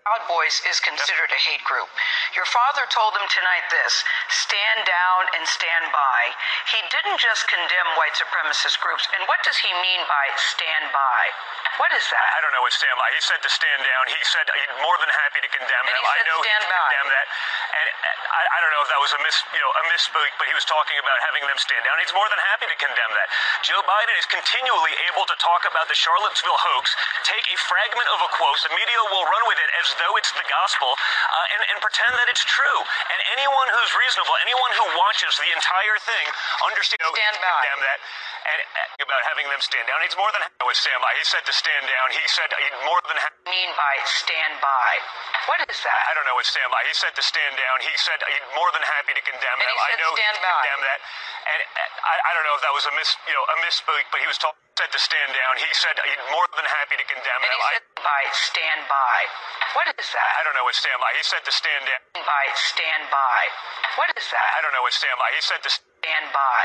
Proud Boys is considered a hate group. Your father told them tonight this stand down and stand by. He didn't just condemn white supremacist groups. And what does he mean by stand by? What is that? I don't know what stand by. He said to stand down. He said he's more than happy to condemn And them. he I know stand he by. condemned that. And uh, I, I don't know if that was a miss, you know, a misspeak, but he was talking about having them stand down. He's more than happy to condemn that. Joe Biden is continually able to talk about the Charlottesville hoax, take a fragment of a quote, the media will run with it as though it's the gospel, uh, and, and pretend that it's true. And anyone who's reasonable, anyone who watches the entire thing, understands Stand he by. condemned that. And uh, about having them stand down, he's more than happy with stand by. He said to stand down. He said he's more than happy. mean by stand by? What is that? I don't know what stand by. He said to stand down. He said he's more than happy to condemn And them. he I know stand he by. condemned that. And uh, I, I don't know if that was a miss, you know, a misspeak, but he was talking. Said to stand down. He said he's more than happy to condemn And them. he I, said by stand by. What is that? I don't know what stand by. He said to stand down. By stand by. What is that? I don't know what stand by. He said to. Stand by.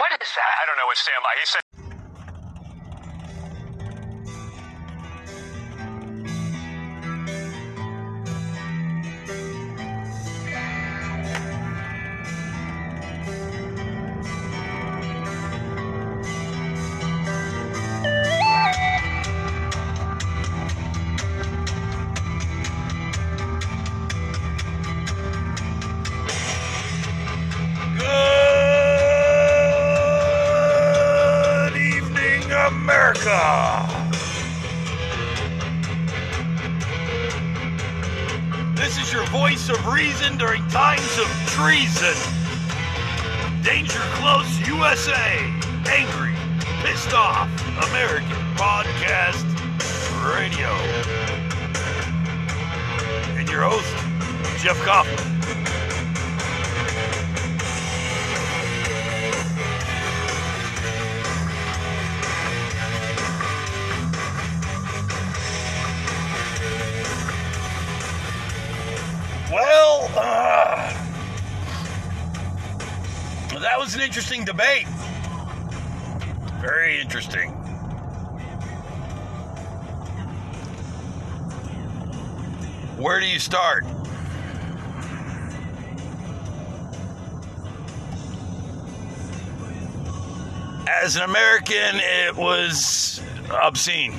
What is that? I don't know what stand by. He said. America. This is your voice of reason during times of treason. Danger Close USA. Angry, pissed off American Podcast Radio. And your host, Jeff Kaufman. Interesting debate. Very interesting. Where do you start? As an American, it was obscene.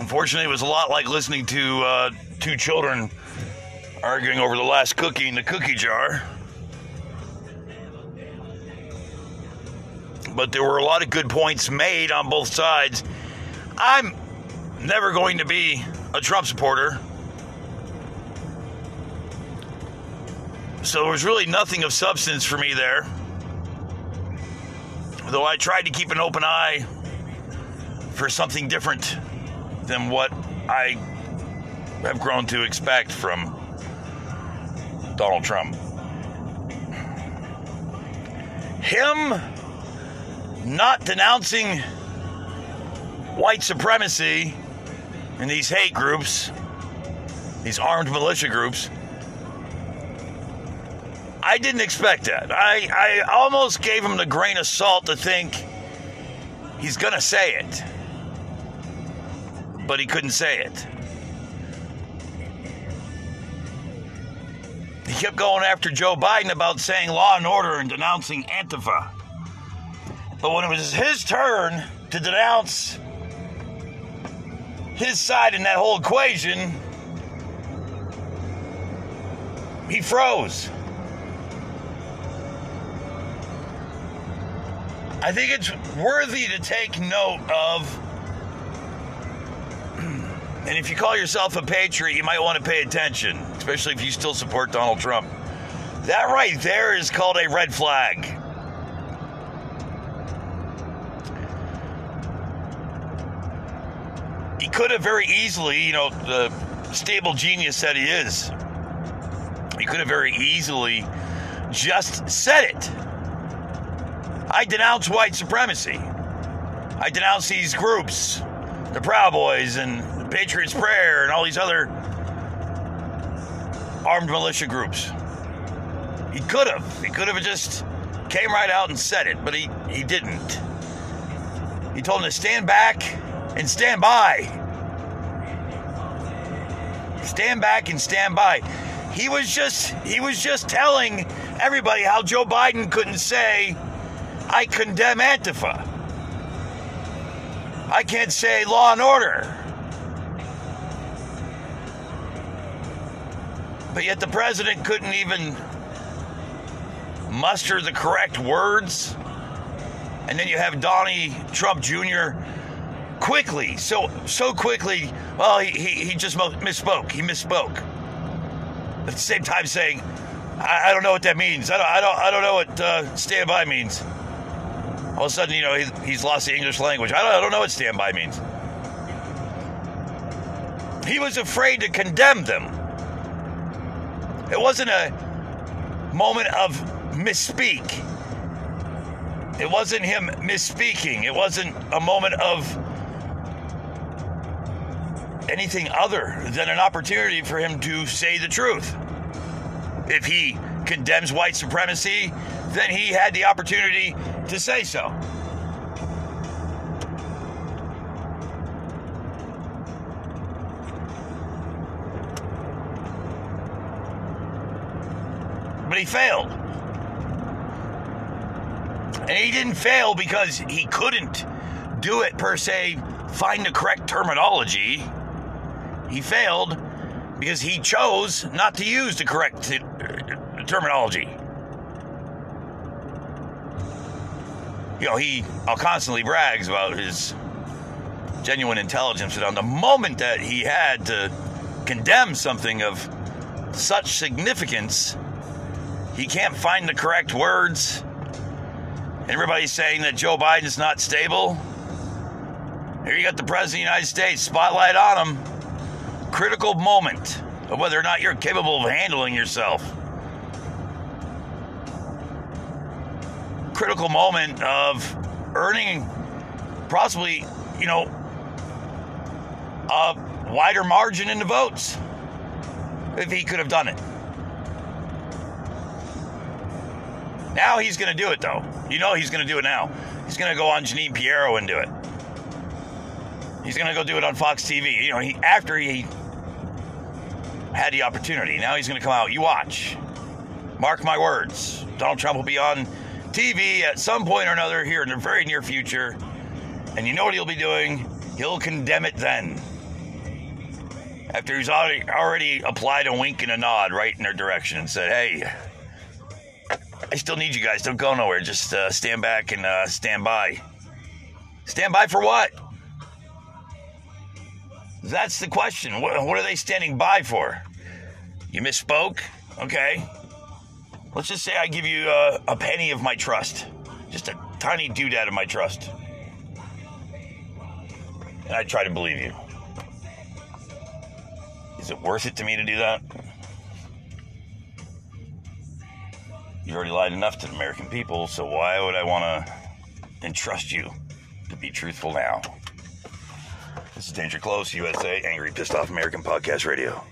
Unfortunately, it was a lot like listening to uh, two children arguing over the last cookie in the cookie jar. But there were a lot of good points made on both sides. I'm never going to be a Trump supporter. So there was really nothing of substance for me there. Though I tried to keep an open eye for something different than what I have grown to expect from Donald Trump. Him not denouncing white supremacy and these hate groups, these armed militia groups, I didn't expect that. I, I almost gave him the grain of salt to think he's going to say it but he couldn't say it. Kept going after Joe Biden about saying law and order and denouncing Antifa. But when it was his turn to denounce his side in that whole equation, he froze. I think it's worthy to take note of and if you call yourself a patriot, you might want to pay attention, especially if you still support Donald Trump. That right there is called a red flag. He could have very easily, you know, the stable genius that he is, he could have very easily just said it. I denounce white supremacy. I denounce these groups, the Proud Boys and the Patriots Prayer and all these other armed militia groups. He could have. He could have just came right out and said it, but he, he didn't. He told him to stand back and stand by. Stand back and stand by. He was just he was just telling everybody how Joe Biden couldn't say I condemn Antifa. I can't say law and order. But yet the president couldn't even muster the correct words. And then you have Donnie Trump Jr. quickly, so so quickly. Well, he, he, he just misspoke. He misspoke. At the same time, saying, "I, I don't know what that means. I don't I don't I don't know what uh, stand by means." All of a sudden, you know, he, he's lost the English language. I don't, I don't know what stand by means. He was afraid to condemn them. It wasn't a moment of misspeak. It wasn't him misspeaking. It wasn't a moment of anything other than an opportunity for him to say the truth. If he condemns white supremacy, then he had the opportunity to say so. But he failed. And he didn't fail because he couldn't do it per se, find the correct terminology. He failed because he chose not to use the correct t- terminology. You know, he uh, constantly brags about his genuine intelligence, but on the moment that he had to condemn something of such significance, he can't find the correct words Everybody's saying that Joe Biden's not stable. Here you got the President of the United States, spotlight on him. Critical moment of whether or not you're capable of handling yourself. Critical moment of earning possibly, you know, a wider margin in the votes if he could have done it. Now he's going to do it, though. You know he's going to do it now. He's going to go on Jeanine Pirro and do it. He's going to go do it on Fox TV. You know, he after he had the opportunity. Now he's going to come out. You watch. Mark my words. Donald Trump will be on TV at some point or another here in the very near future. And you know what he'll be doing? He'll condemn it then. After he's already, already applied a wink and a nod right in their direction and said, hey, I still need you guys. Don't go nowhere. Just uh, stand back and uh, stand by. Stand by for what? That's the question. What, what are they standing by for? You misspoke? Okay. Let's just say I give you uh, a penny of my trust. Just a tiny doodad of my trust. And I try to believe you. Is it worth it to me to do that? You've already lied enough to the American people, so why would I want to entrust you to be truthful now? This is Danger Close, USA, Angry Pissed Off American Podcast Radio.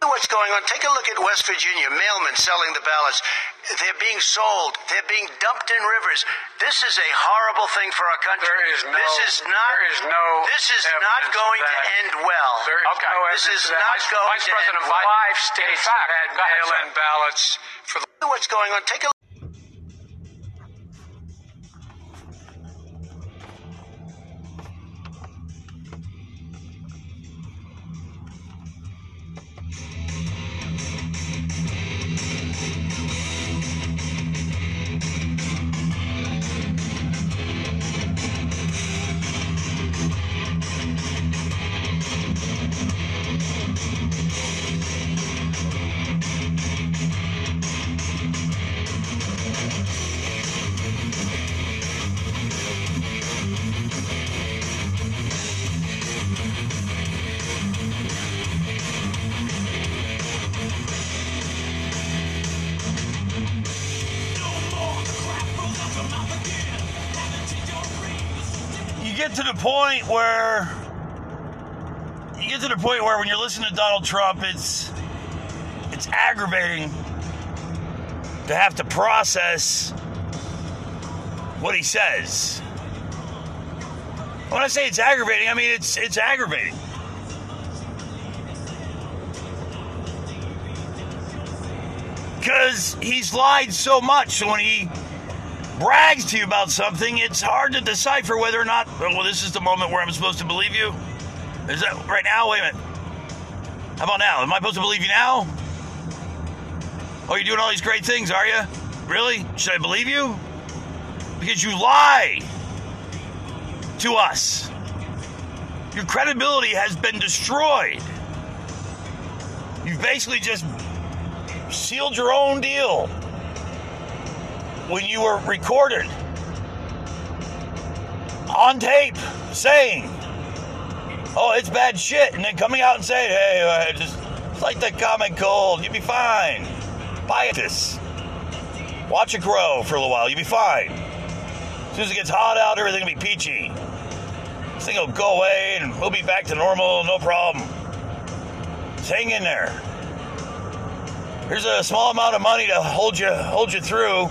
What's going on? Take a look at West Virginia, mailmen selling the ballots. They're being sold. They're being dumped in rivers. This is a horrible thing for our country. There is no. This is not. There is no. This is not going to end well. There is Okay. no This is not Vice, going Vice to President end well. five states In fact, have had mail-in ballots for the. What's going on? Take a get to the point where you get to the point where when you're listening to Donald Trump, it's it's aggravating to have to process what he says. When I say it's aggravating, I mean it's it's aggravating. Because he's lied so much when he brags to you about something, it's hard to decipher whether or not, well, this is the moment where I'm supposed to believe you. Is that right now? Wait a minute. How about now? Am I supposed to believe you now? Oh, you're doing all these great things, are you? Really? Should I believe you? Because you lie to us. Your credibility has been destroyed. You've basically just sealed your own deal when you were recorded on tape saying, "Oh, it's bad shit," and then coming out and saying, "Hey, uh, just it's like the common cold. You'll be fine. Buy this. Watch it grow for a little while. You'll be fine. As soon as it gets hot out, everything will be peachy. This thing will go away, and we'll be back to normal. No problem. Just hang in there. Here's a small amount of money to hold you hold you through."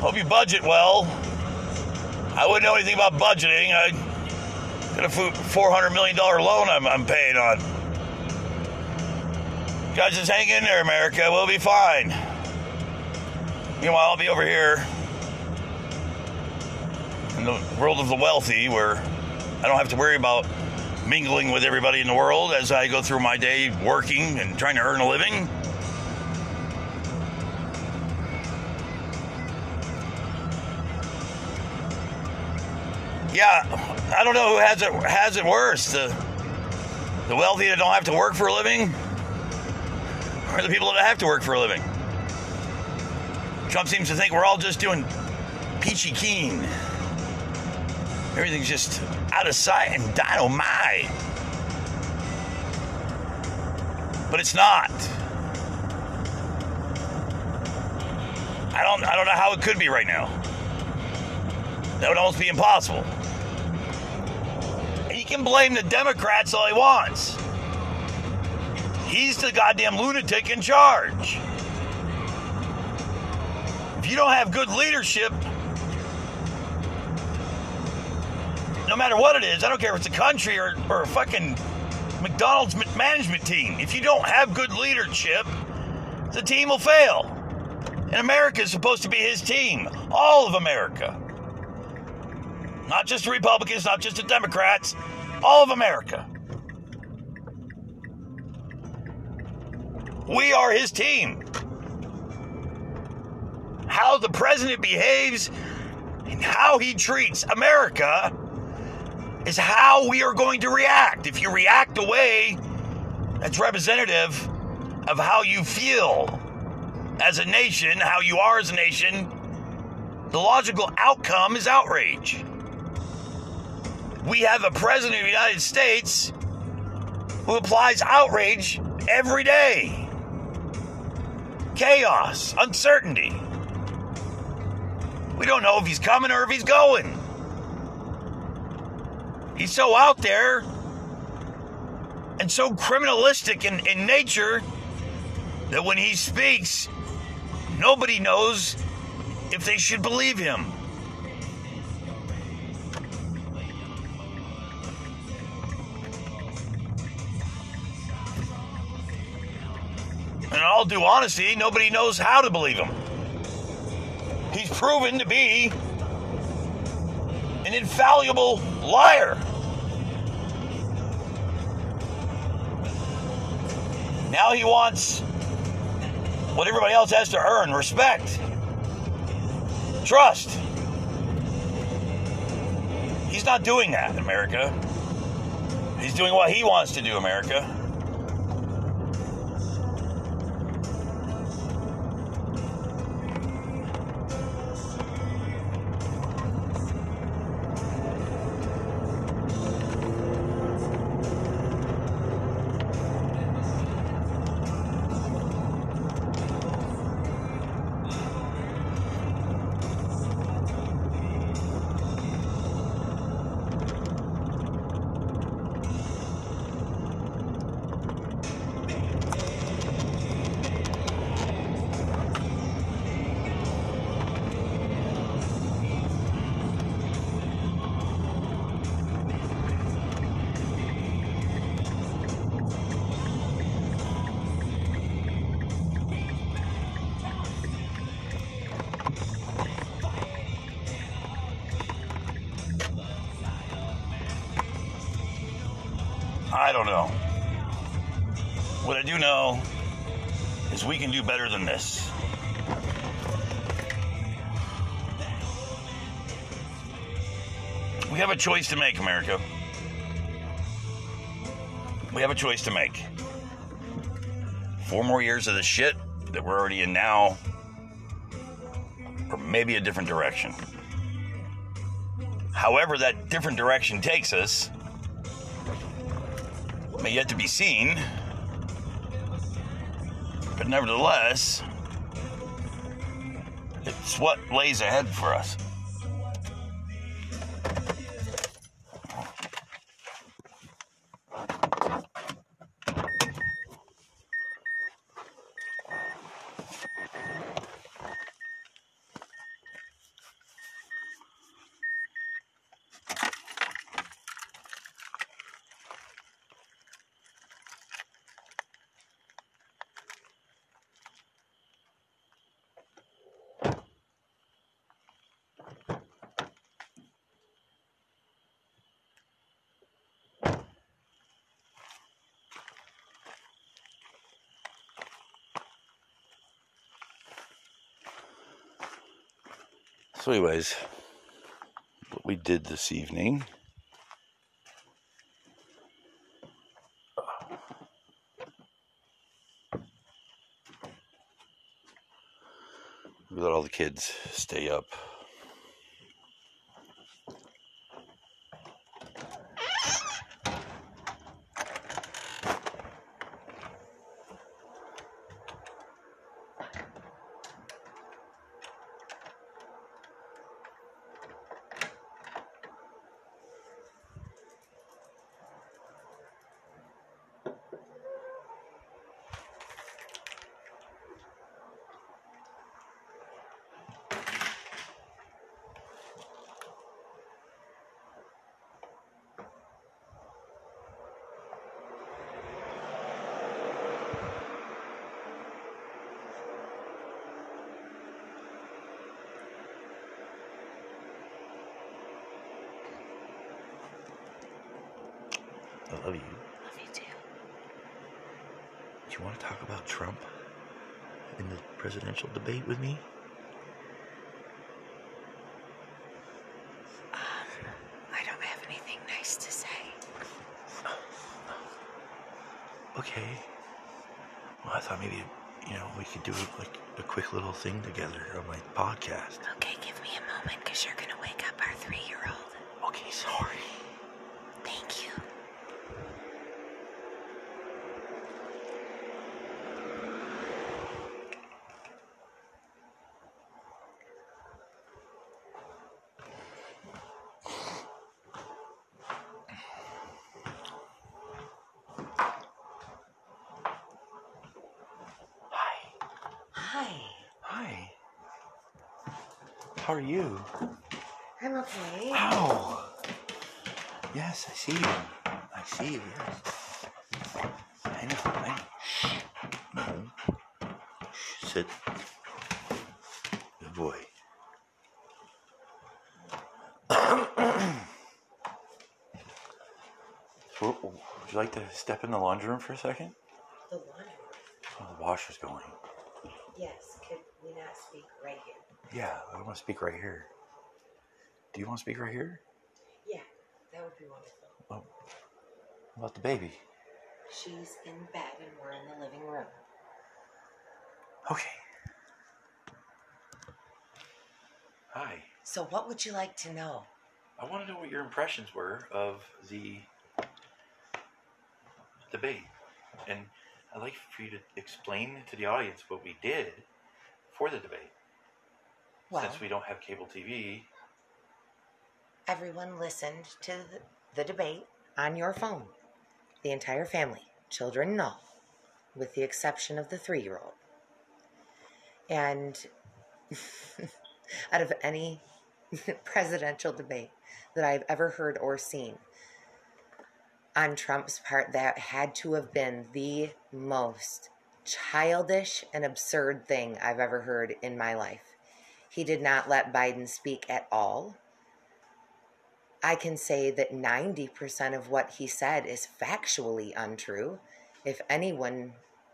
Hope you budget well. I wouldn't know anything about budgeting. I got a $400 million loan I'm, I'm paying on. Guys, just hang in there, America. We'll be fine. Meanwhile, I'll be over here in the world of the wealthy where I don't have to worry about mingling with everybody in the world as I go through my day working and trying to earn a living. Yeah, I don't know who has it has it worse. The the wealthy that don't have to work for a living, or the people that have to work for a living. Trump seems to think we're all just doing peachy keen. Everything's just out of sight and dynamite. But it's not. I don't I don't know how it could be right now. That would almost be impossible can blame the Democrats all he wants. He's the goddamn lunatic in charge. If you don't have good leadership, no matter what it is, I don't care if it's a country or, or a fucking McDonald's management team, if you don't have good leadership, the team will fail. And America is supposed to be his team. All of America. Not just the Republicans, not just the Democrats, all of America. We are his team. How the president behaves and how he treats America is how we are going to react. If you react the way that's representative of how you feel as a nation, how you are as a nation, the logical outcome is outrage we have a president of the United States who applies outrage every day. Chaos, uncertainty. We don't know if he's coming or if he's going. He's so out there and so criminalistic in, in nature that when he speaks, nobody knows if they should believe him. In all due honesty, nobody knows how to believe him. He's proven to be an infallible liar. Now he wants what everybody else has to earn respect, trust. He's not doing that, America. He's doing what he wants to do, America. I don't know. What I do know is we can do better than this. We have a choice to make, America. We have a choice to make. Four more years of the shit that we're already in now, or maybe a different direction. However, that different direction takes us may yet to be seen. But nevertheless, it's what lays ahead for us. So, anyways, what we did this evening. We let all the kids stay up. I love you. Love you too. Do you want to talk about Trump in the presidential debate with me? I don't have anything nice to say. Okay. Well, I thought maybe, you know, we could do like a quick little thing together on my podcast. Okay, give me a moment because you're going to wake up our three year old. Okay, sorry. Thank you. You? I'm okay. Ow. Yes, I see you. I see you, yes. I know, I know. Shh. No. Shh, sit. Good boy. Would you like to step in the laundry room for a second? The laundry. Oh, the washer's going. Yes, could we not speak right here? Yeah, I want to speak right here. Do you want to speak right here? Yeah, that would be wonderful. Well, about the baby? She's in bed and we're in the living room. Okay. Hi. So, what would you like to know? I want to know what your impressions were of the debate. And I'd like for you to explain to the audience what we did for the debate. Well, Since we don't have cable TV, everyone listened to the, the debate on your phone. The entire family, children and all, with the exception of the three year old. And out of any presidential debate that I've ever heard or seen, on Trump's part, that had to have been the most childish and absurd thing I've ever heard in my life. He did not let Biden speak at all. I can say that 90% of what he said is factually untrue. If anyone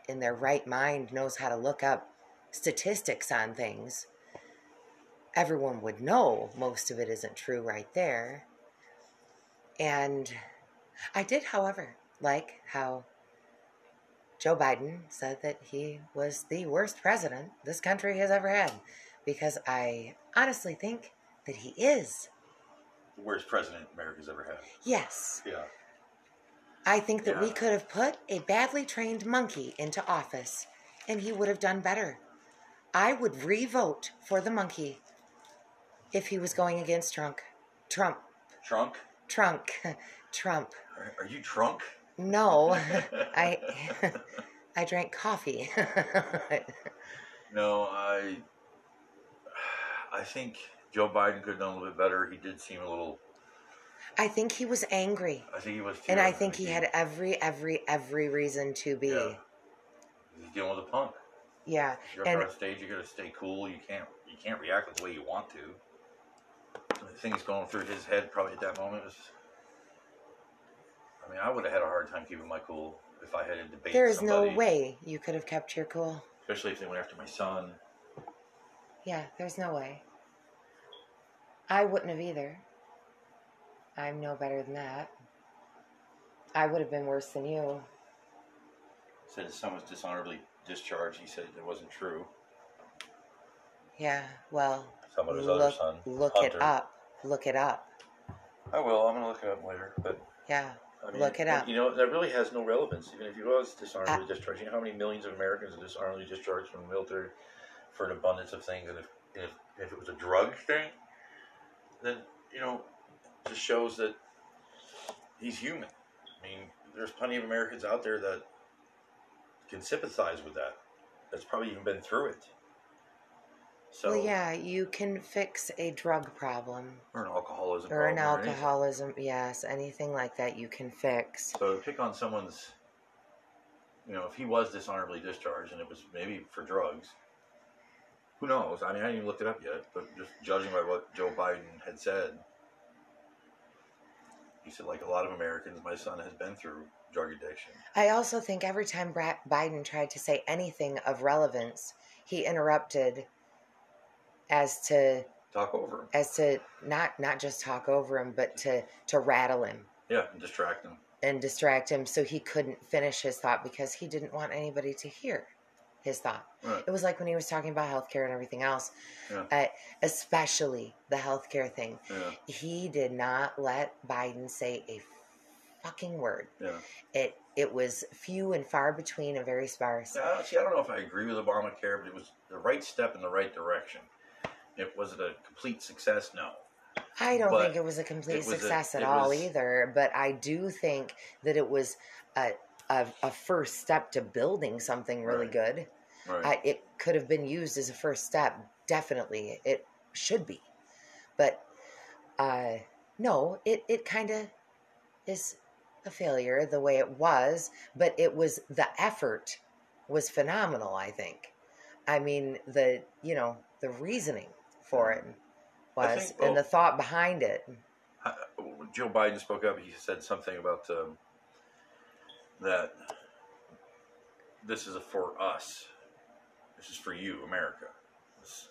in their right mind knows how to look up statistics on things, everyone would know most of it isn't true right there. And I did, however, like how Joe Biden said that he was the worst president this country has ever had because I honestly think that he is. The worst president America's ever had. Yes. Yeah. I think that we could have put a badly trained monkey into office and he would have done better. I would re-vote for the monkey if he was going against Trump. Trump. Trunk? Trump. Trump. Are, are you drunk? No. I I drank coffee. No, I. I think Joe Biden could have done a little bit better. He did seem a little. I think he was angry. I think he was. Too, And I think he had every every every reason to be. Yeah. He's dealing with a punk. Yeah. You're And on stage. You got to stay cool. You can't. You can't react the way you want to. The things going through his head probably at that moment was. I mean, I would have had a hard time keeping my cool if I had a debate. there is somebody, no way you could have kept your cool. especially if they went after my son. Yeah, there's no way. I wouldn't have either. I'm no better than that. I would have been worse than you. Said his son was dishonorably discharged. He said it wasn't true. Yeah, well, Some of his other look, son. look it up. Look it up. I will. I'm gonna look it up later. But Yeah, I mean, look it up. You know that really has no relevance. Even if he was dishonorably discharged, you know how many millions of Americans are dishonorably discharged from the military for an abundance of things, and if if, if it was a drug thing, then you know, just shows that he's human. I mean, there's plenty of Americans out there that can sympathize with that. That's probably even been through it. So, well, yeah, you can fix a drug problem or an alcoholism, or an problem anything. alcoholism. Yes, anything like that you can fix. So pick on someone's, you know, if he was dishonorably discharged and it was maybe for drugs, who knows? I mean, I haven't even looked it up yet, but just judging by what Joe Biden had said, he said, like a lot of Americans, my son has been through drug addiction. I also think every time Bra- Biden tried to say anything of relevance, he interrupted as to Talk over him. as to not not just talk over him, but to to rattle him Yeah, and distract him. and distract him so he couldn't finish his thought because he didn't want anybody to hear his thought. Right. It was like when he was talking about healthcare and everything else, Yeah. uh, especially the healthcare thing. Yeah. He did not let Biden say a fucking word. Yeah. It it was few and far between and very sparse. Yeah, I don't- see, I don't know if I agree with Obamacare, but it was the right step in the right direction. It was it a complete success? No. I don't But think it was a complete was a- success at all was- either, but I do think that it was a, a, a first step to building something really Right. good. Right. I, it could have been used as a first step. Definitely, it should be. But uh, no, it, it kind of is a failure the way it was, but it was the effort was phenomenal, I think. I mean, the, you know, the reasoning for it was, think, and the thought behind it. Uh, Joe Biden spoke up. He said something about um, that this is for us. This is for you, America. This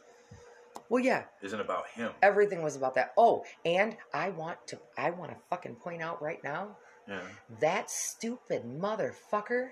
Well, yeah, isn't about him. everything was about that. Oh, and I want to, I want to fucking point out right now Yeah. that stupid motherfucker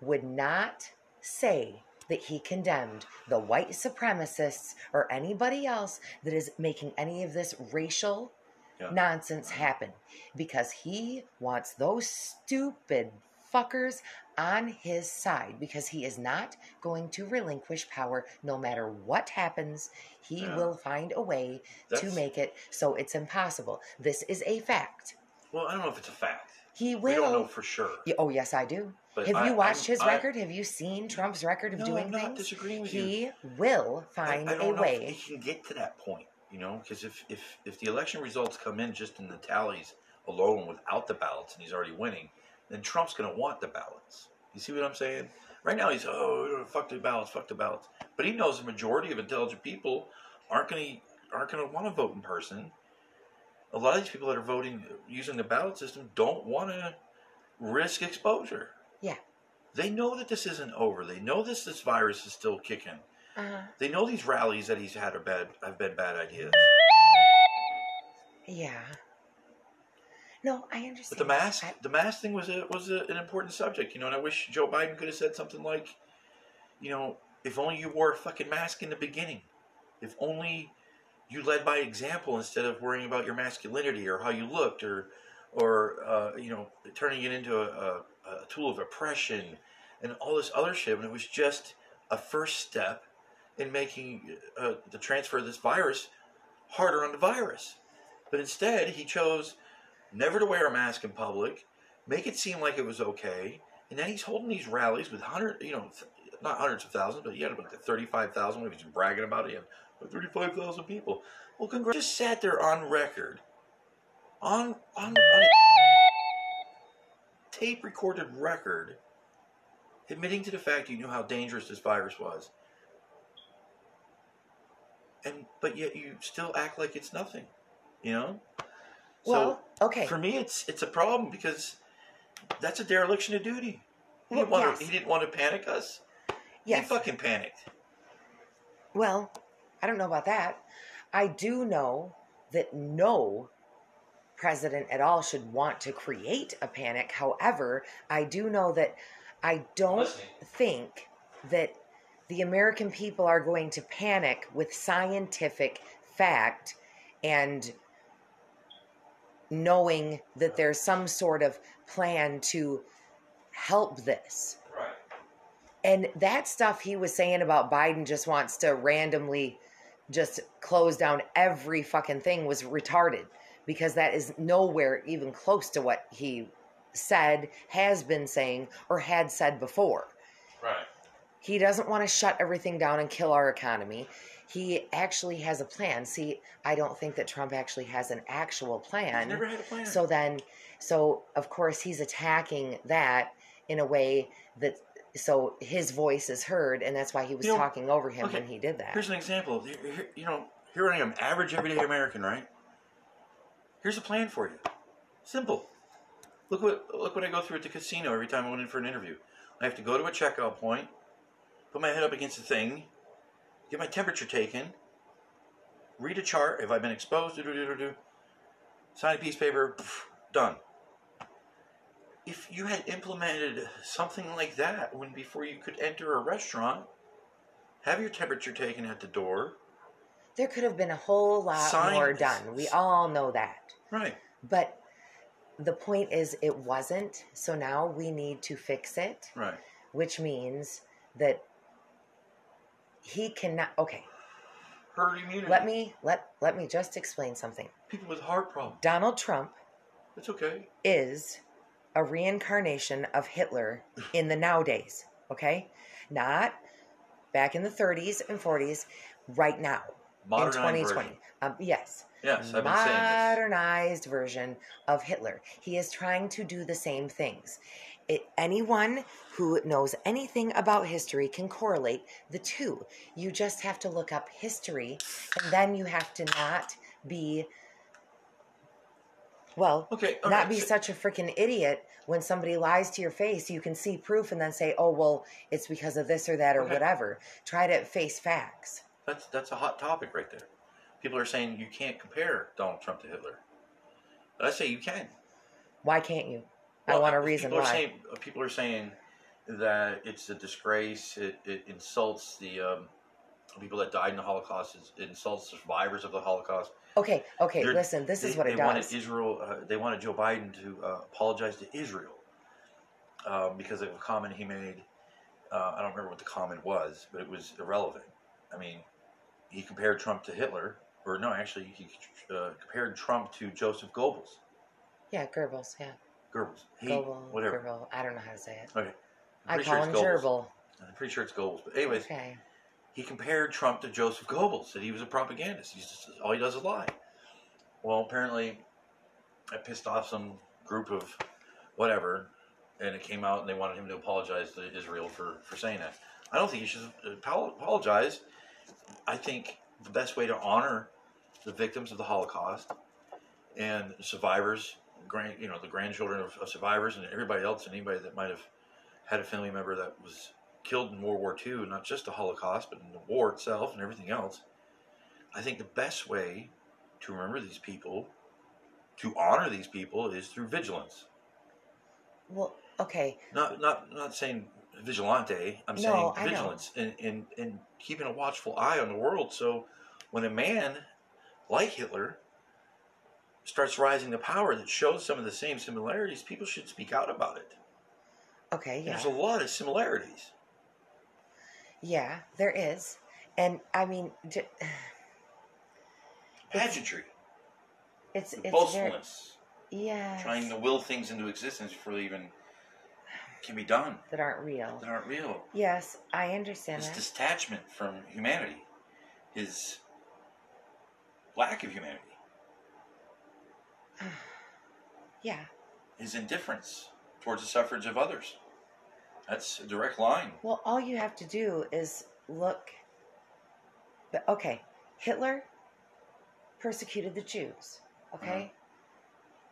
would not say that he condemned the white supremacists or anybody else that is making any of this racial Yeah. nonsense happen because he wants those stupid fuckers on his side because he is not going to relinquish power no matter what happens he Yeah. will find a way to make it so it's impossible this is a fact Well, I don't know if it's a fact. he will. We don't know for sure. oh yes, I do. But Have I- you watched I'm- his I- record? Have you seen Trump's record of No, doing I'm not things? disagreeing with he you. will I, find I a don't know way. if he can get to that point. You know, because if, if if the election results come in just in the tallies alone without the ballots, and he's already winning, then Trump's going to want the ballots. You see what I'm saying? Right now, he's oh fuck the ballots, fuck the ballots. But he knows the majority of intelligent people aren't going to aren't going to want to vote in person. a lot of these people that are voting using the ballot system don't want to risk exposure. Yeah. They know that this isn't over. They know this this virus is still kicking. Uh, They know these rallies that he's had are bad have been bad ideas. yeah. No, I understand. But the mask, I- the mask thing was a was a, an important subject, you know. And I wish Joe Biden could have said something like, you know, if only you wore a fucking mask in the beginning. If only you led by example instead of worrying about your masculinity or how you looked or or uh, you know turning it into a, a, a tool of oppression and all this other shit. And it was just a first step in making uh, the transfer of this virus harder on the virus. But instead, he chose never to wear a mask in public, make it seem like it was okay, and then he's holding these rallies with hundred, you know, not hundreds of thousands, but he had about thirty-five thousand. He's bragging about it. He like thirty-five thousand people. Well, congrats. Just sat there on record, on on, on tape-recorded record, admitting to the fact you knew how dangerous this virus was. And but yet you still act like it's nothing, you know. Well, okay. For me, it's it's a problem because that's a dereliction of duty. He didn't, Well, want yes. to, he didn't want to panic us. Yes. He fucking panicked. Well, I don't know about that. I do know that no president at all should want to create a panic. However, I do know that I don't think that the American people are going to panic with scientific fact and knowing that there's some sort of plan to help this. Right. And that stuff he was saying about Biden just wants to randomly just close down every fucking thing was retarded because that is nowhere even close to what he said, has been saying, or had said before. Right. He doesn't want to shut everything down and kill our economy. He actually has a plan. See, I don't think that Trump actually has an actual plan. He's never had a plan. So then, so of course he's attacking that in a way that so his voice is heard, and that's why he was You know, talking over him okay, when he did that. Here's an example. You know, here I am, average everyday American, right? Here's a plan for you. Simple. Look what look what I go through at the casino every time I went in for an interview. I have to go to a checkout point, put my head up against the thing, get my temperature taken, read a chart if I've been exposed, do do do do do, sign a piece of paper, pff, done. If you had implemented something like that when before you could enter a restaurant, have your temperature taken at the door, there could have been a whole lot Sign- more done. We all know that. right? But the point is, it wasn't. So now we need to fix it, Right. which means that he cannot. Okay, Herd immunity. let me let let me just explain something. people with heart problems. Donald Trump It's okay. is a reincarnation of Hitler in the nowadays, okay? Not back in the 30s and 40s, right now Modernized in 2020. version. Um, yes. Yes, I've been saying this. Modernized version of Hitler. He is trying to do the same things. It, anyone who knows anything about history can correlate the two. You just have to look up history, and then you have to not be, well, Okay. not right, be so- such a freaking idiot when somebody lies to your face. You can see proof and then say, oh, well, it's because of this or that or Okay. whatever. Try to face facts. That's that's a hot topic right there. People are saying you can't compare Donald Trump to Hitler. But I say you can. Why can't you? I want a reason people Are saying, people are saying that it's a disgrace. It, it insults the um, people that died in the Holocaust. It insults the survivors of the Holocaust. Okay, okay, They're- listen, this is what it they wanted does. Israel. Uh, they wanted Joe Biden to uh, apologize to Israel um, because of a comment he made. Uh, I don't remember what the comment was, but it was irrelevant. I mean, he compared Trump to Hitler, or no, actually, he uh, compared Trump to Joseph Goebbels. Yeah, Goebbels, yeah. Goebbels. He, Goebbels, whatever. Goebbels. I don't know how to say it. Okay. I call sure him Goebbels. gerbil. I'm pretty sure it's Goebbels. But anyways, Okay. he compared Trump to Joseph Goebbels. Said he was a propagandist. He's just, all he does is lie. Well, apparently, I pissed off some group of whatever, and it came out, and they wanted him to apologize to Israel for for saying that. I don't think he should apologize. I think the best way to honor the victims of the Holocaust and survivors, grand, you know, the grandchildren of, of survivors, and everybody else, and anybody that might have had a family member that was killed in World War II, not just the Holocaust, but in the war itself and everything else. I think the best way to remember these people, to honor these people, is through vigilance. Well, okay. Not not not saying vigilante. I'm No, saying vigilance and, and and keeping a watchful eye on the world. So when a man like Hitler starts rising to power that shows some of the same similarities, people should speak out about it. Okay, yeah. There's a lot of similarities. Yeah, there is. And I mean, j- Pageantry, it's it's boastfulness, yeah trying to will things into existence before they even can be done that aren't real. that aren't real. Yes, I understand His that. detachment from humanity, his lack of humanity, Yeah, his indifference towards the suffrage of others. That's a direct line. Well, all you have to do is look. But okay, Hitler persecuted the Jews. Okay,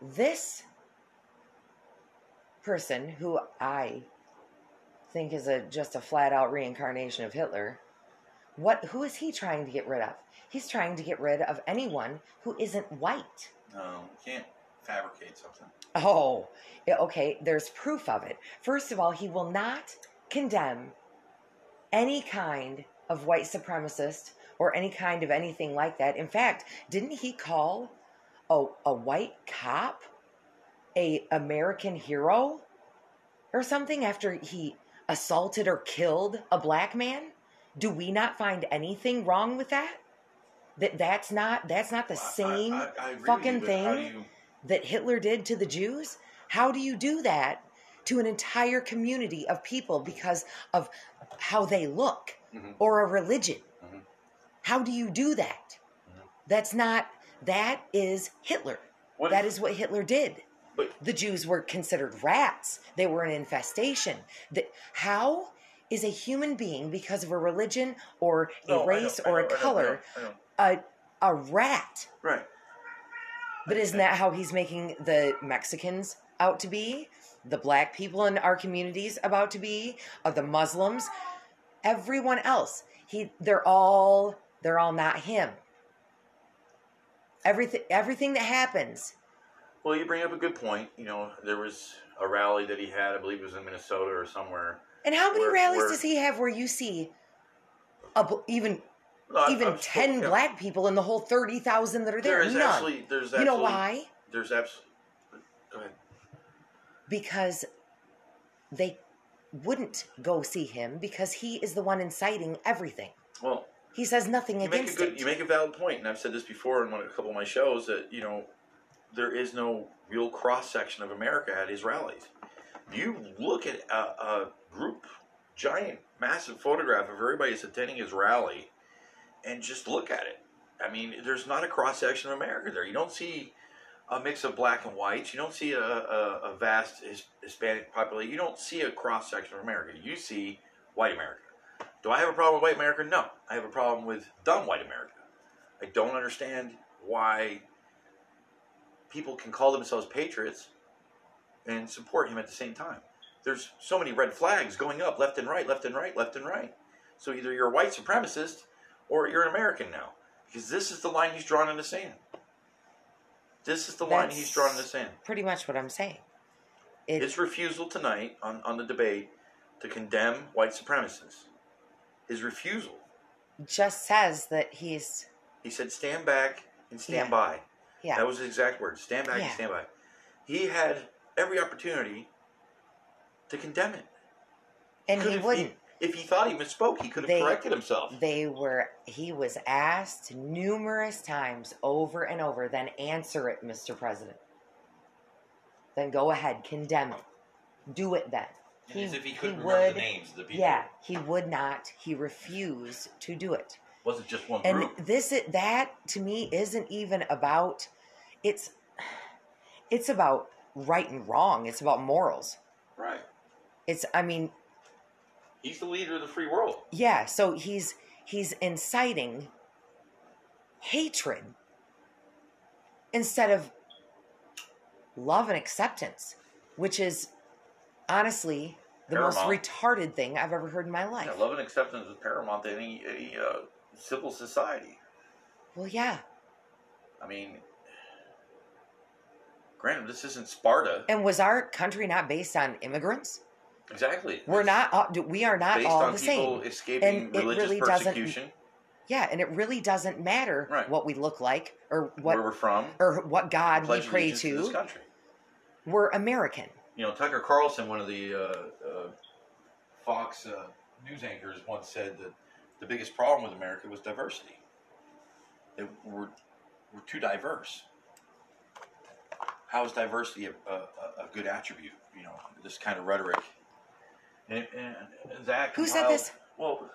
mm-hmm. this person who I think is a just a flat out reincarnation of Hitler. What? Who is he trying to get rid of? He's trying to get rid of anyone who isn't white. Um, no, you can't fabricate something. Oh, okay. There's proof of it. First of all, he will not condemn any kind of white supremacist or any kind of anything like that. In fact, didn't he call a, a white cop a American hero or something after he assaulted or killed a black man? Do we not find anything wrong with that? That that's not that's not the same I- I- I fucking you, thing you- that Hitler did to the Jews? How do you do that to an entire community of people because of how they look Mhm. or a religion? Mhm. How do you do that? That's not, that is Hitler. What that if- is what Hitler did. But The Jews were considered rats. They were an infestation. The, how is a human being, because of a religion or a No, race or know, a I know, color, I know, a, a rat? Right. But isn't that how he's making the Mexicans out to be? The black people in our communities about to be? Of the Muslims? Everyone else. He they're all they're all not him. Everything everything that happens. Well, you bring up a good point. You know, there was a rally that he had, I believe it was in Minnesota or somewhere. And how many Where- rallies where- does he have where you see a, even No, I've- even I've 10 spoken- yeah. black people in the whole 30,000 that are there? There is None. absolutely, there's you know why? There's absolutely, go ahead. because they wouldn't go see him because he is the one inciting everything. Well, He says nothing you make a against good, it. you make a valid point, and I've said this before in one, a couple of my shows that you know there is no real cross section of America at his rallies. You look at a, a group, giant, massive photograph of everybody that's attending his rally, and just look at it. I mean, there's not a cross section of America there. You don't see a mix of black and whites. You don't see a, a, a vast Hispanic population. You don't see a cross section of America. You see white America. Do I have a problem with white America? No. I have a problem with dumb white America. I don't understand why people can call themselves patriots and support him at the same time. There's so many red flags going up left and right, left and right, left and right. So either you're a white supremacist or you're an American now. Because this is the line he's drawn in the sand. This is the line he's drawn in the sand. Pretty much what I'm saying. It, His refusal tonight on, on the debate to condemn white supremacists. His refusal. just says that he's He said, stand back and stand Yeah. by. yeah. That was his exact words. Stand back Yeah. and stand by. He had every opportunity to condemn it. and he Could've- wouldn't. If he thought he misspoke, he could have They- corrected himself. They were he was asked numerous times over and over, then answer it, Mr. President. Then go ahead, condemn it. Do it then. As if he couldn't he remember would, the names of the people. Yeah, he would not. He refused to do it. wasn't just one And group. this that to me isn't even about it's it's about right and wrong. It's about morals. right. It's I mean, He's the leader of the free world. yeah, so he's he's inciting hatred instead of love and acceptance, which is honestly the most retarded thing I've ever heard in my life. Yeah, love and acceptance is paramount to any any uh, civil society. Well, yeah. I mean, granted, this isn't Sparta. And was our country not based on immigrants? Exactly. We're It's not. all- We are not based all on the people same. escaping And it religious really doesn't- persecution. Yeah, and it really doesn't matter Right. what we look like or where we're from. or what God we pray allegiance to this country. We're American. You know, Tucker Carlson, one of the uh, uh, Fox uh, news anchors, once said that the biggest problem with America was diversity. That we're, we're too diverse. How is diversity a, a, a good attribute? You know, this kind of rhetoric. And, and Zach Who said compiled- this? Well,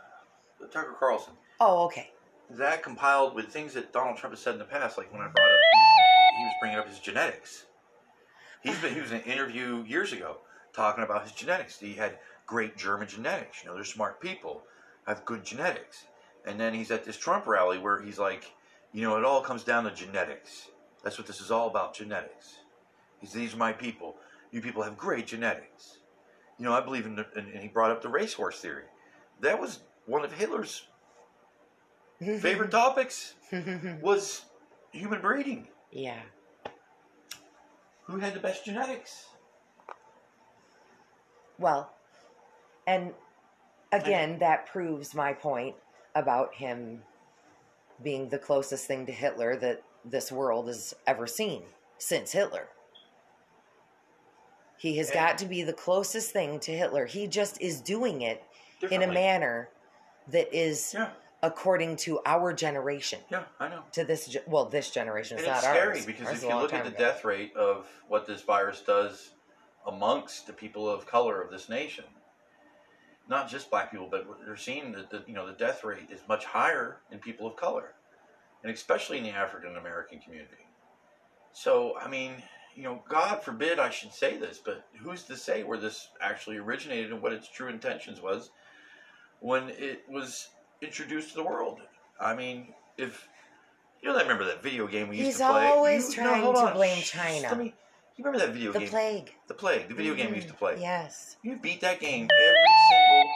Tucker Carlson. Oh, okay. That compiled with things that Donald Trump has said in the past, like when I brought up, his, he was bringing up his genetics. He's been, he was in an interview years ago talking about his genetics. He had great German genetics. You know, they're smart people, have good genetics. And then he's at this Trump rally where he's like, you know, it all comes down to genetics. That's what this is all about, genetics. He's these are my people. You people have great genetics. You know, I believe in, the, and and he brought up the racehorse theory. That was one of Hitler's favorite topics was human breeding. yeah. Who had the best genetics? Well, and again, that proves my point about him being the closest thing to Hitler that this world has ever seen since Hitler. He has And- got to be the closest thing to Hitler. He just is doing it in a manner that is Yeah, according to our generation. yeah, I know. To this, ge- well, this generation is not it's scary ours. because Ours if you look at the ago. death rate of what this virus does amongst the people of color of this nation, not just black people, but they're seeing that the, you know the death rate is much higher in people of color, and especially in the African American community. So I mean, you know, God forbid I should say this, but who's to say where this actually originated and what its true intentions was when it was introduced to the world? I mean, if you know, I remember that video game we used He's to play. He's always You- trying hold to on. blame Shh, China. let me- you remember that video The game? plague. The plague. The video game we used to mm-hmm. play. Yes. You beat that game every single.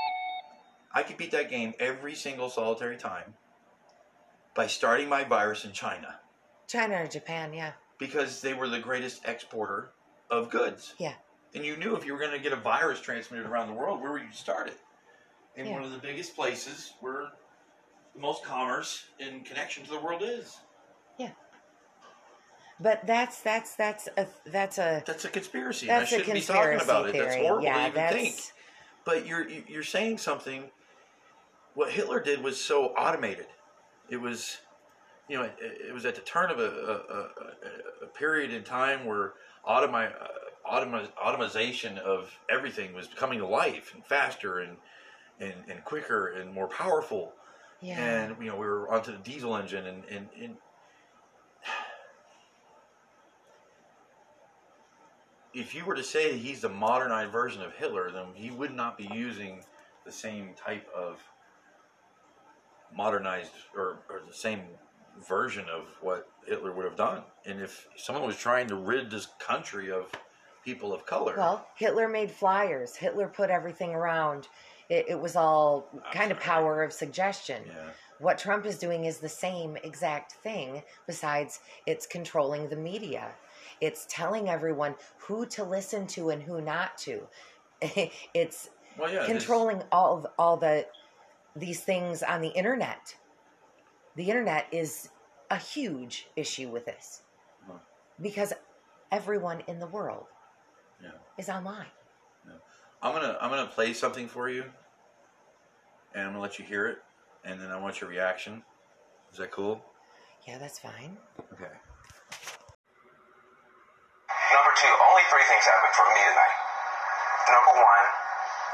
I could beat that game every single solitary time by starting my virus in China China or Japan, yeah. Because they were the greatest exporter of goods. Yeah. And you knew if you were going to get a virus transmitted around the world, where would you start it? In Yeah. one of the biggest places where the most commerce and connection to the world is. Yeah. But that's that's that's a that's a That's a conspiracy. and I that's a shouldn't be conspiracy talking about it. theory. That's horrible yeah, to even that's think. But you're you're saying something. What Hitler did was so automated. It was, you know, it, it was at the turn of a, a, a, a period in time where automi, uh, automi, automation of everything was coming to life and faster and, and, and quicker and more powerful. yeah. And you know, we were onto the diesel engine and, and, and if you were to say he's the modernized version of Hitler, then he would not be using the same type of modernized or, or the same version of what Hitler would have done. And if someone was trying to rid this country of people of color, Well, Hitler made flyers. Hitler put everything around. It, it was all kind of power of suggestion. yeah, What Trump is doing is the same exact thing, besides it's controlling the media. It's telling everyone who to listen to and who not to. it's well, yeah, controlling all of, all the these things on the internet. The internet is a huge issue with this Huh. because everyone in the world Yeah. is online. I'm gonna I'm gonna play something for you, and I'm gonna let you hear it, and then I want your reaction. Is that cool? Yeah, that's fine. Okay. Number two, only three things happened for me tonight. Number one,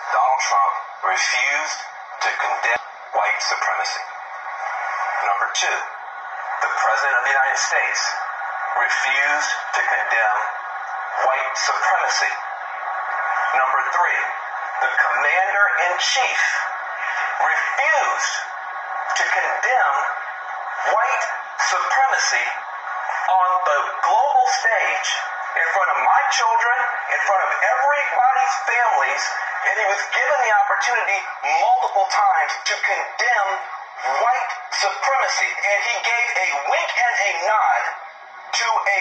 Donald Trump refused to condemn white supremacy. Number two, the President of the United States refused to condemn white supremacy. Number three, the Commander in Chief refused to condemn white supremacy on the global stage in front of my children, in front of everybody's families, and he was given the opportunity multiple times to condemn white supremacy. And he gave a wink and a nod to a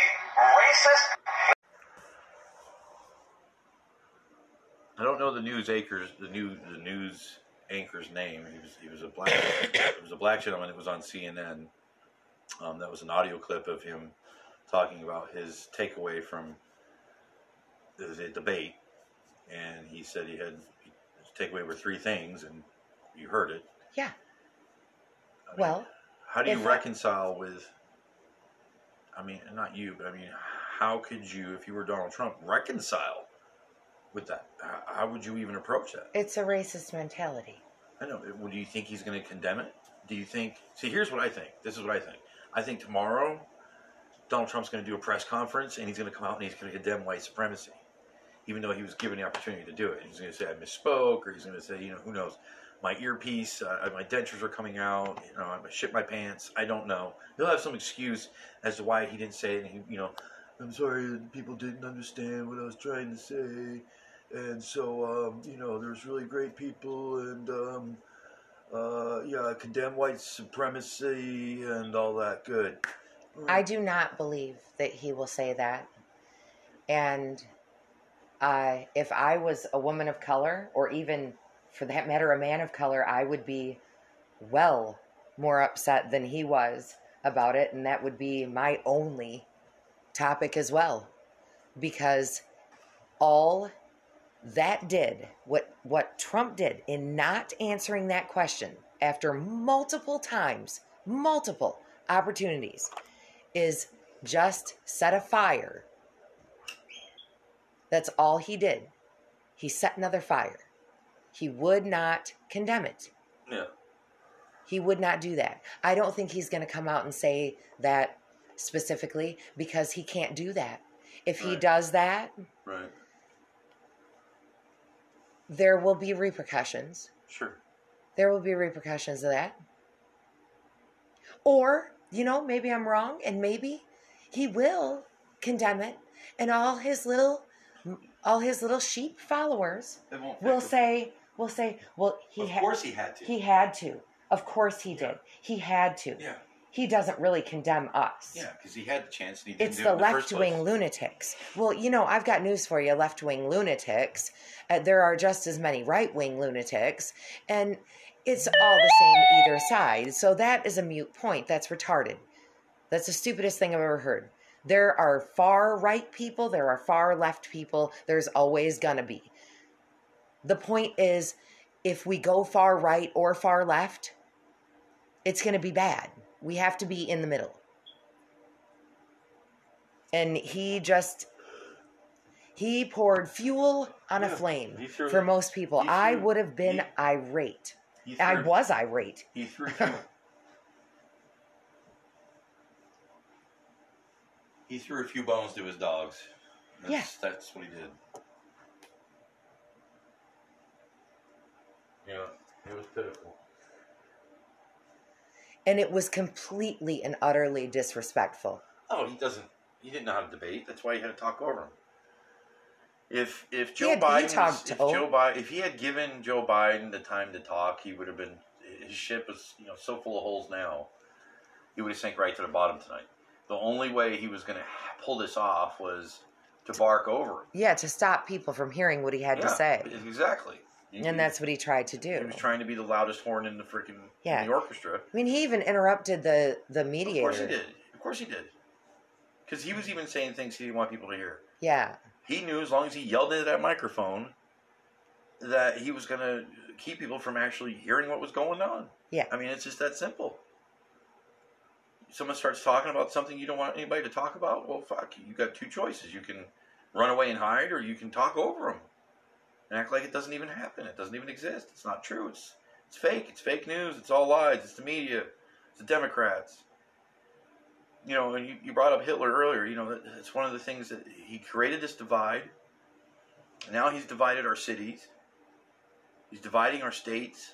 racist I don't know the news anchors, the new the news anchor's name. He was he was a black it was a black gentleman. It was on CNN. Um, that was an audio clip of him talking about his takeaway from the, the debate, and he said he had his takeaway were three things, and you heard it. Yeah. I mean, Well, how do you if I- reconcile with? I mean, not you, but I mean, how could you, if you were Donald Trump, reconcile with that? How, how would you even approach that? It's a racist mentality. I know. Well, do you think he's going to condemn it? Do you think? See, here's what I think. This is what I think. I think tomorrow, Donald Trump's going to do a press conference and he's going to come out and he's going to condemn white supremacy, even though he was given the opportunity to do it. He's going to say I misspoke, or he's going to say, you know, who knows, my earpiece, uh, my dentures are coming out, you know, I shit my pants. I don't know. He'll have some excuse as to why he didn't say it. And he, you know, I'm sorry people didn't understand what I was trying to say, and so um, you know, there's really great people and. Um, uh, yeah, condemn white supremacy and all that. Good. I do not believe that he will say that. And uh, if I was a woman of color, or even for that matter, a man of color, I would be well more upset than he was about it. And that would be my only topic as well. Because all that did, what, what Trump did in not answering that question after multiple times, multiple opportunities, is just set a fire. That's all he did. He set another fire. He would not condemn it. Yeah. He would not do that. I don't think he's going to come out and say that specifically because he can't do that. If he Right. does that, Right. there will be repercussions. Sure. There will be repercussions of that. Or, you know, maybe I'm wrong and maybe he will condemn it and all his little all his little sheep followers will say will say, well, he Of ha- course he had to. he had to. Of course he did. He had to. Yeah. He doesn't really condemn us. Yeah, because he had the chance and he didn't It's do the it in the left wing lunatics. Well, you know, I've got news for you left wing lunatics. Uh, there are just as many right wing lunatics, and it's all the same either side. So that is a mute point. That's retarded. That's the stupidest thing I've ever heard. There are far right people, there are far left people, there's always going to be. The point is, if we go far right or far left, it's going to be bad. We have to be in the middle and he just he poured fuel on a flame for most people i would have been he- irate He i was irate He threw. Few, he threw a few bones to his dogs. That's, Yeah. That's what he did. Yeah, it was pitiful. and it was completely and utterly disrespectful Oh, he doesn't. He didn't know how to debate. That's why he had to talk over him. If if Joe had- Biden, was- if Joe Biden, if he had given Joe Biden the time to talk, he would have been. His ship was you know so full of holes now. He would have sank right to the bottom tonight. The only way he was going to pull this off was to bark over him. yeah to stop people from hearing what he had to say exactly. And mm-hmm. that's what he tried to do he was trying to be the loudest horn in the freaking Yeah. the orchestra. i mean he even interrupted the the mediator. Of course he did. Of course he did. Because he was even saying things he didn't want people to hear. yeah he knew as long as he yelled into that microphone that he was going to keep people from actually hearing what was going on. Yeah. I mean, it's just that simple. Someone starts talking about something you don't want anybody to talk about. Well, fuck, you got two choices. You can run away and hide, or you can talk over them and act like it doesn't even happen. It doesn't even exist. It's not true. It's it's fake. It's fake news. It's all lies. It's the media. It's the Democrats you know, you, you brought up Hitler earlier. You know, it's one of the things that he created this divide. Now he's divided our cities. He's dividing our states.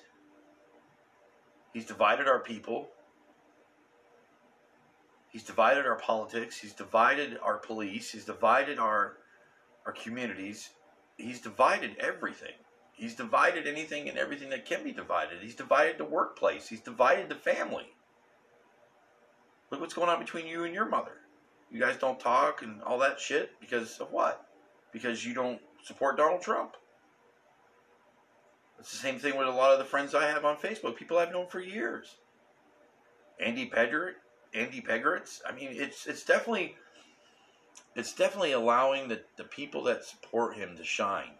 He's divided our people. He's divided our politics. He's divided our police. He's divided our our communities. He's divided everything. He's divided anything and everything that can be divided. He's divided the workplace. He's divided the family. Look what's going on between you and your mother. You guys don't talk and all that shit because of what? Because you don't support Donald Trump. It's the same thing with a lot of the friends I have on Facebook. People I've known for years. Andy Pedger, Andy Pegritz. I mean, it's it's definitely it's definitely allowing the, the people that support him to shine.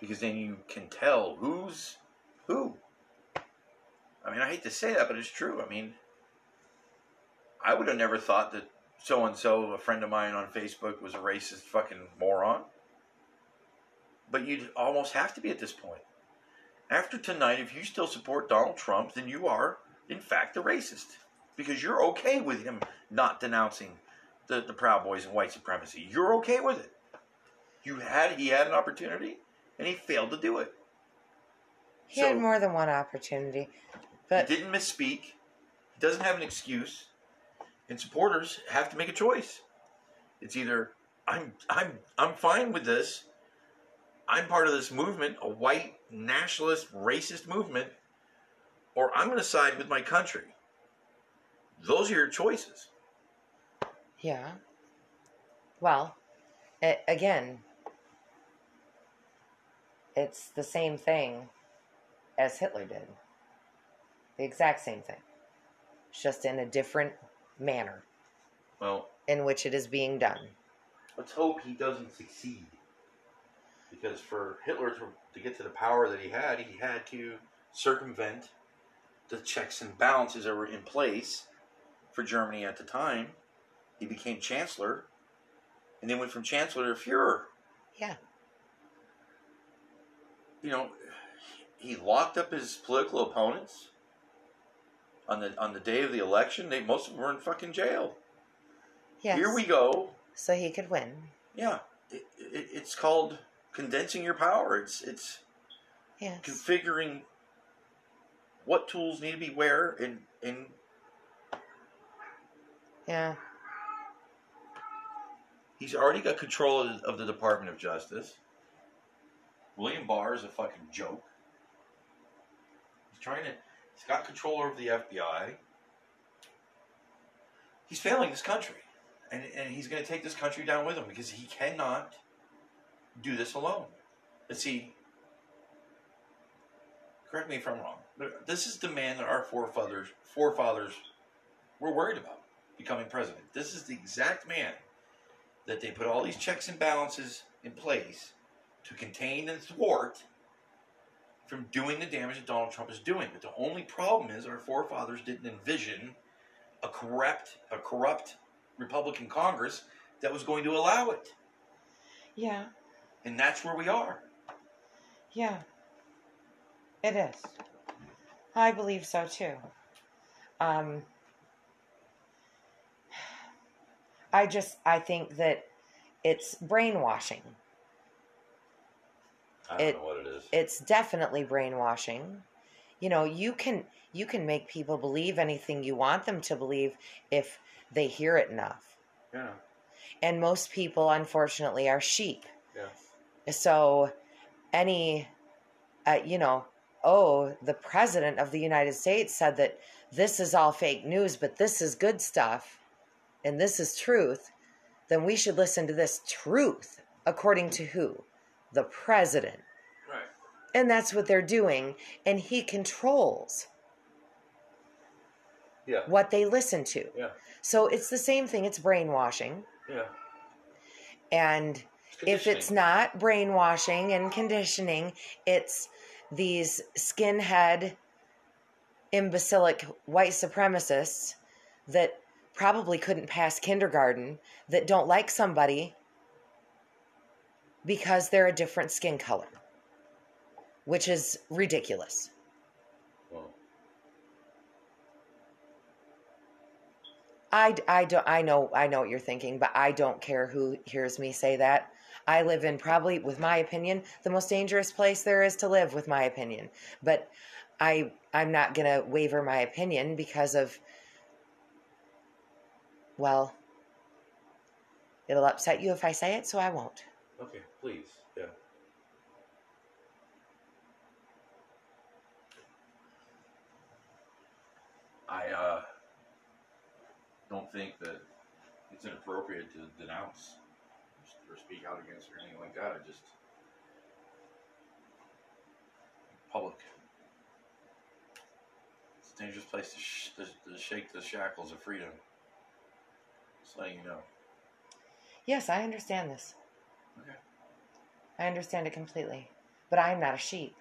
Because then you can tell who's who. I mean, I hate to say that, but it's true. I mean, I would have never thought that so and so, a friend of mine on Facebook, was a racist fucking moron. But you'd almost have to be at this point. After tonight, if you still support Donald Trump, then you are, in fact, a racist. Because you're okay with him not denouncing the, the Proud Boys and white supremacy. You're okay with it. You had he had an opportunity and he failed to do it. He had more than one opportunity, but he didn't misspeak. He doesn't have an excuse. And supporters have to make a choice. It's either I'm I'm I'm fine with this. I'm part of this movement, a white nationalist racist movement, or I'm going to side with my country. Those are your choices. Yeah. Well, it, again, it's the same thing as Hitler did. The exact same thing. It's just in a different manner Well, in which it is being done. let's hope he doesn't succeed. Because for Hitler to, to get to the power that he had, he had to circumvent the checks and balances that were in place for Germany at the time. He became chancellor, and then went from chancellor to Fuhrer. Yeah. You know, he locked up his political opponents on the on the day of the election. They most of them were in fucking jail. Yes. Here we go. So he could win. Yeah, it, it, it's called condensing your power. It's it's Yes. configuring what tools need to be where and and Yeah. He's already got control of, of the Department of Justice. William Barr is a fucking joke. He's trying to he's got control over the FBI. He's failing this country. And, and he's going to take this country down with him because he cannot do this alone. Let's see. Correct me if I'm wrong. This is the man that our forefathers forefathers were worried about becoming president. This is the exact man that they put all these checks and balances in place to contain and thwart from doing the damage that Donald Trump is doing. But the only problem is our forefathers didn't envision a corrupt a corrupt Republican Congress that was going to allow it. Yeah. And that's where we are. Yeah. It is. I believe so too. Um, I just I think that it's brainwashing. I don't It- know what it is. It's definitely brainwashing. You know, you can you can make people believe anything you want them to believe if they hear it enough. yeah. And most people unfortunately are sheep. Yeah. So, any, uh, you know, oh, the president of the United States said that this is all fake news, but this is good stuff and this is truth, then we should listen to this truth according to who? The president. Right. And that's what they're doing. And he controls Yeah. what they listen to. Yeah. So it's the same thing, it's brainwashing. Yeah. And if it's not brainwashing and conditioning, it's these skinhead, imbecilic white supremacists that probably couldn't pass kindergarten that don't like somebody because they're a different skin color, which is ridiculous. I, I don't I know I know what you're thinking, but I don't care who hears me say that. I live in probably, with my opinion, the most dangerous place there is to live, with my opinion. But I I'm not gonna waver my opinion because of Well, it'll upset you if I say it, so I won't. Okay, please. Yeah. I uh, don't think that it's inappropriate to denounce or speak out against or anything like that. I just public. It's a dangerous place to, sh- to, to shake the shackles of freedom. Letting you know. Yes, I understand this. Okay. I understand it completely. But I'm not a sheep.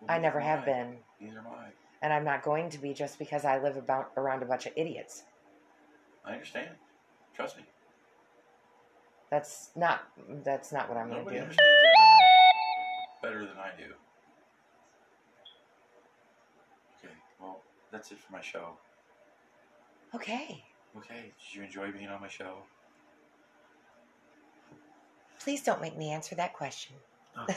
Well, I never have been. Neither am I. And I'm not going to be just because I live about around a bunch of idiots. I understand. Trust me. That's not that's not what I'm going to Nobody do. understands better, better than I do. Okay, well, that's it for my show. Okay. Okay, did you enjoy being on my show? Please don't make me answer that question.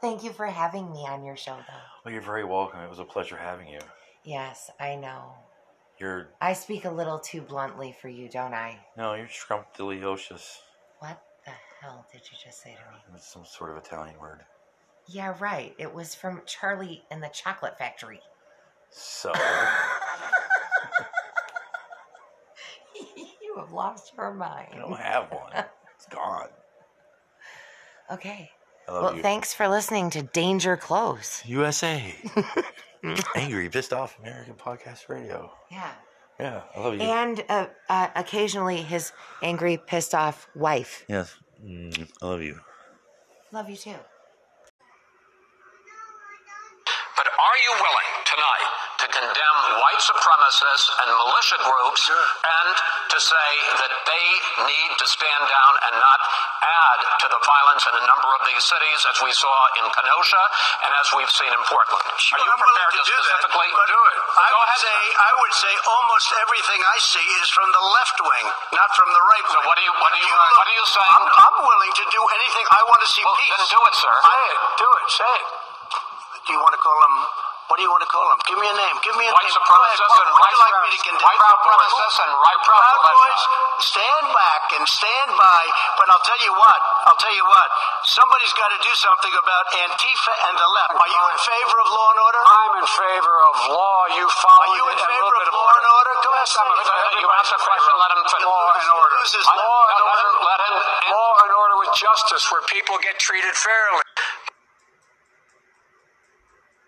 Thank you for having me on your show though. Well, you're very welcome. It was a pleasure having you. Yes, I know. You're I speak a little too bluntly for you, don't I? no, you're scrumptious. What the hell did you just say to me? It's some sort of Italian word. Yeah, right. It was from Charlie and the Chocolate Factory. So, you have lost your mind. I don't have one. It's gone. Okay. I love Well, you. thanks for listening to Danger Close. USA. Angry, pissed off American Podcast Radio. Yeah. Yeah, I love you. And uh, uh, occasionally his angry, pissed off wife. yes, mm, I love you. Love you too. But are you willing tonight to condemn white supremacists and militia groups and to say that they need to stand down and not add to the violence in a number of these cities, as we saw in Kenosha and as we've seen in Portland? Are you I'm prepared to to do that, specifically do it? I Go would ahead. say I would say almost everything I see is from the left wing, not from the right So wing. what do you what do you look- what are you saying? I'm, I'm willing to do anything. I want to see Well, peace. then do it, sir. Say it. Do it. Say it. Do you want to call him? What do you want to call him? Give me a name. Give me a White name. supremacists and right like me to condemn? white supremacists and right Proud Boys, stand back and stand by. But I'll tell you what. I'll tell you what. Somebody's got to do something about Antifa and the left. Are you in favor of law and order? I'm in favor of law. You follow Are you in favor of law and order? Go ahead. Some of it. You asked a question. Let him finish. Law and order. Law and order. Let him. law and order with justice where people get treated fairly.